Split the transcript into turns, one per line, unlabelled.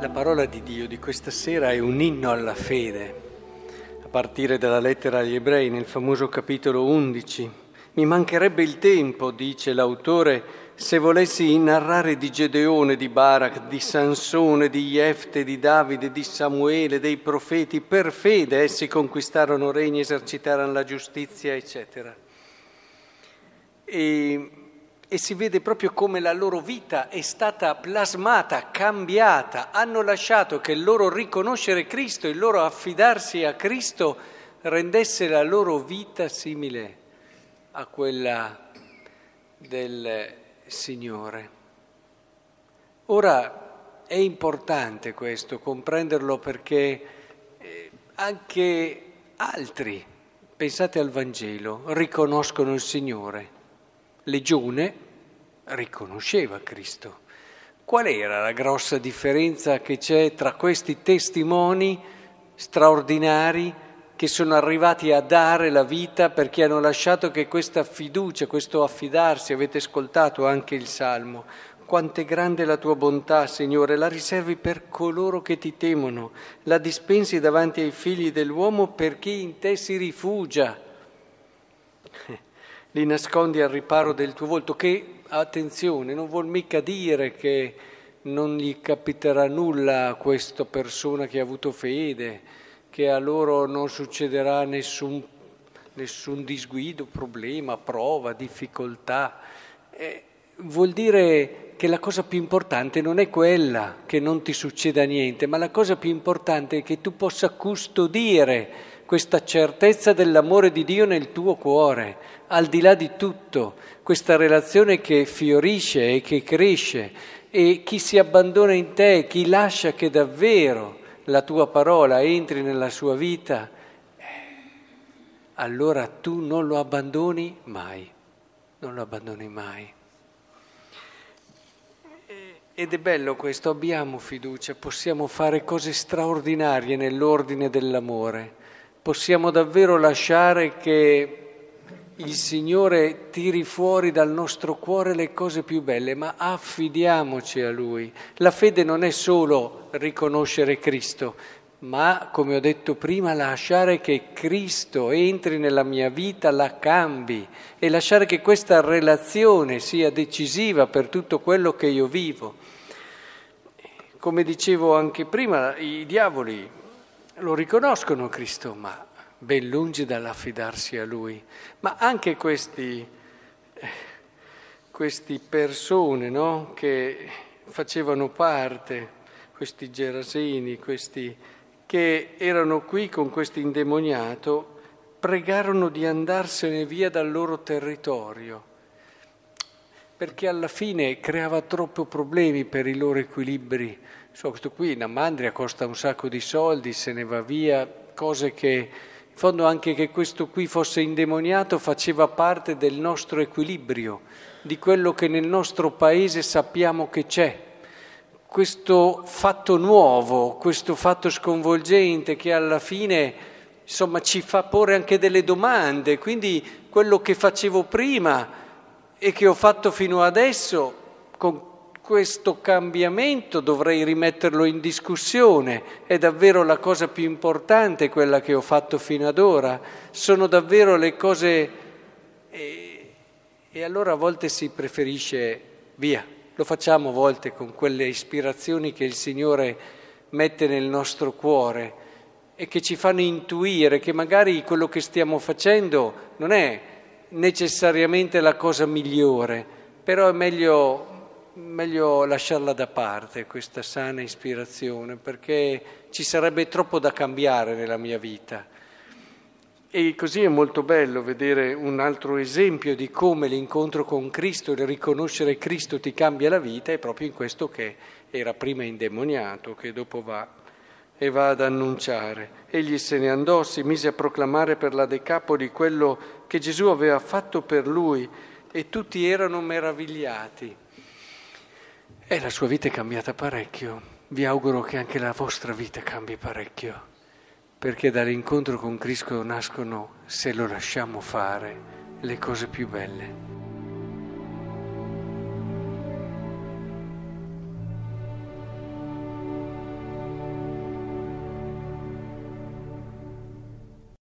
La parola di Dio di questa sera è un inno alla fede, a partire dalla lettera agli ebrei nel famoso capitolo 11. Mi mancherebbe il tempo, dice l'autore, se volessi narrare di Gedeone, di Barak, di Sansone, di Jefte, di Davide, di Samuele, dei profeti, per fede essi conquistarono regni, esercitarono la giustizia, eccetera. E e si vede proprio come la loro vita è stata plasmata, cambiata, hanno lasciato che il loro riconoscere Cristo, il loro affidarsi a Cristo rendesse la loro vita simile a quella del Signore. Ora è importante questo, comprenderlo perché eh, anche altri, pensate al Vangelo, riconoscono il Signore legione riconosceva Cristo. Qual era la grossa differenza che c'è tra questi testimoni straordinari che sono arrivati a dare la vita perché hanno lasciato che questa fiducia, questo affidarsi, avete ascoltato anche il Salmo, quanto è grande la tua bontà, Signore, la riservi per coloro che ti temono, la dispensi davanti ai figli dell'uomo per chi in te si rifugia. Li nascondi al riparo del tuo volto, che, attenzione, non vuol mica dire che non gli capiterà nulla a questa persona che ha avuto fede, che a loro non succederà nessun, nessun disguido, problema, prova, difficoltà. Eh, vuol dire che la cosa più importante non è quella che non ti succeda niente, ma la cosa più importante è che tu possa custodire questa certezza dell'amore di Dio nel tuo cuore, al di là di tutto, questa relazione che fiorisce e che cresce e chi si abbandona in te, chi lascia che davvero la tua parola entri nella sua vita, eh, allora tu non lo abbandoni mai, non lo abbandoni mai. Ed è bello questo, abbiamo fiducia, possiamo fare cose straordinarie nell'ordine dell'amore possiamo davvero lasciare che il Signore tiri fuori dal nostro cuore le cose più belle, ma affidiamoci a Lui. La fede non è solo riconoscere Cristo, ma, come ho detto prima, lasciare che Cristo entri nella mia vita, la cambi e lasciare che questa relazione sia decisiva per tutto quello che io vivo. Come dicevo anche prima, i diavoli lo riconoscono Cristo, ma ben lungi dall'affidarsi a Lui. Ma anche questi, questi persone no, che facevano parte, questi gerasini, questi che erano qui con questo indemoniato, pregarono di andarsene via dal loro territorio, perché alla fine creava troppo problemi per i loro equilibri So, questo qui in Amandria costa un sacco di soldi, se ne va via, cose che in fondo anche che questo qui fosse indemoniato faceva parte del nostro equilibrio, di quello che nel nostro paese sappiamo che c'è. Questo fatto nuovo, questo fatto sconvolgente che alla fine insomma ci fa porre anche delle domande, quindi quello che facevo prima e che ho fatto fino adesso, con questo cambiamento dovrei rimetterlo in discussione, è davvero la cosa più importante quella che ho fatto fino ad ora, sono davvero le cose... E, e allora a volte si preferisce via, lo facciamo a volte con quelle ispirazioni che il Signore mette nel nostro cuore e che ci fanno intuire che magari quello che stiamo facendo non è necessariamente la cosa migliore, però è meglio meglio lasciarla da parte questa sana ispirazione perché ci sarebbe troppo da cambiare nella mia vita. E così è molto bello vedere un altro esempio di come l'incontro con Cristo, il riconoscere Cristo ti cambia la vita, è proprio in questo che era prima indemoniato, che dopo va e va ad annunciare. Egli se ne andò, si mise a proclamare per la Decapoli quello che Gesù aveva fatto per lui e tutti erano meravigliati. E la sua vita è cambiata parecchio. Vi auguro che anche la vostra vita cambi parecchio, perché dall'incontro con Cristo nascono, se lo lasciamo fare, le cose più belle.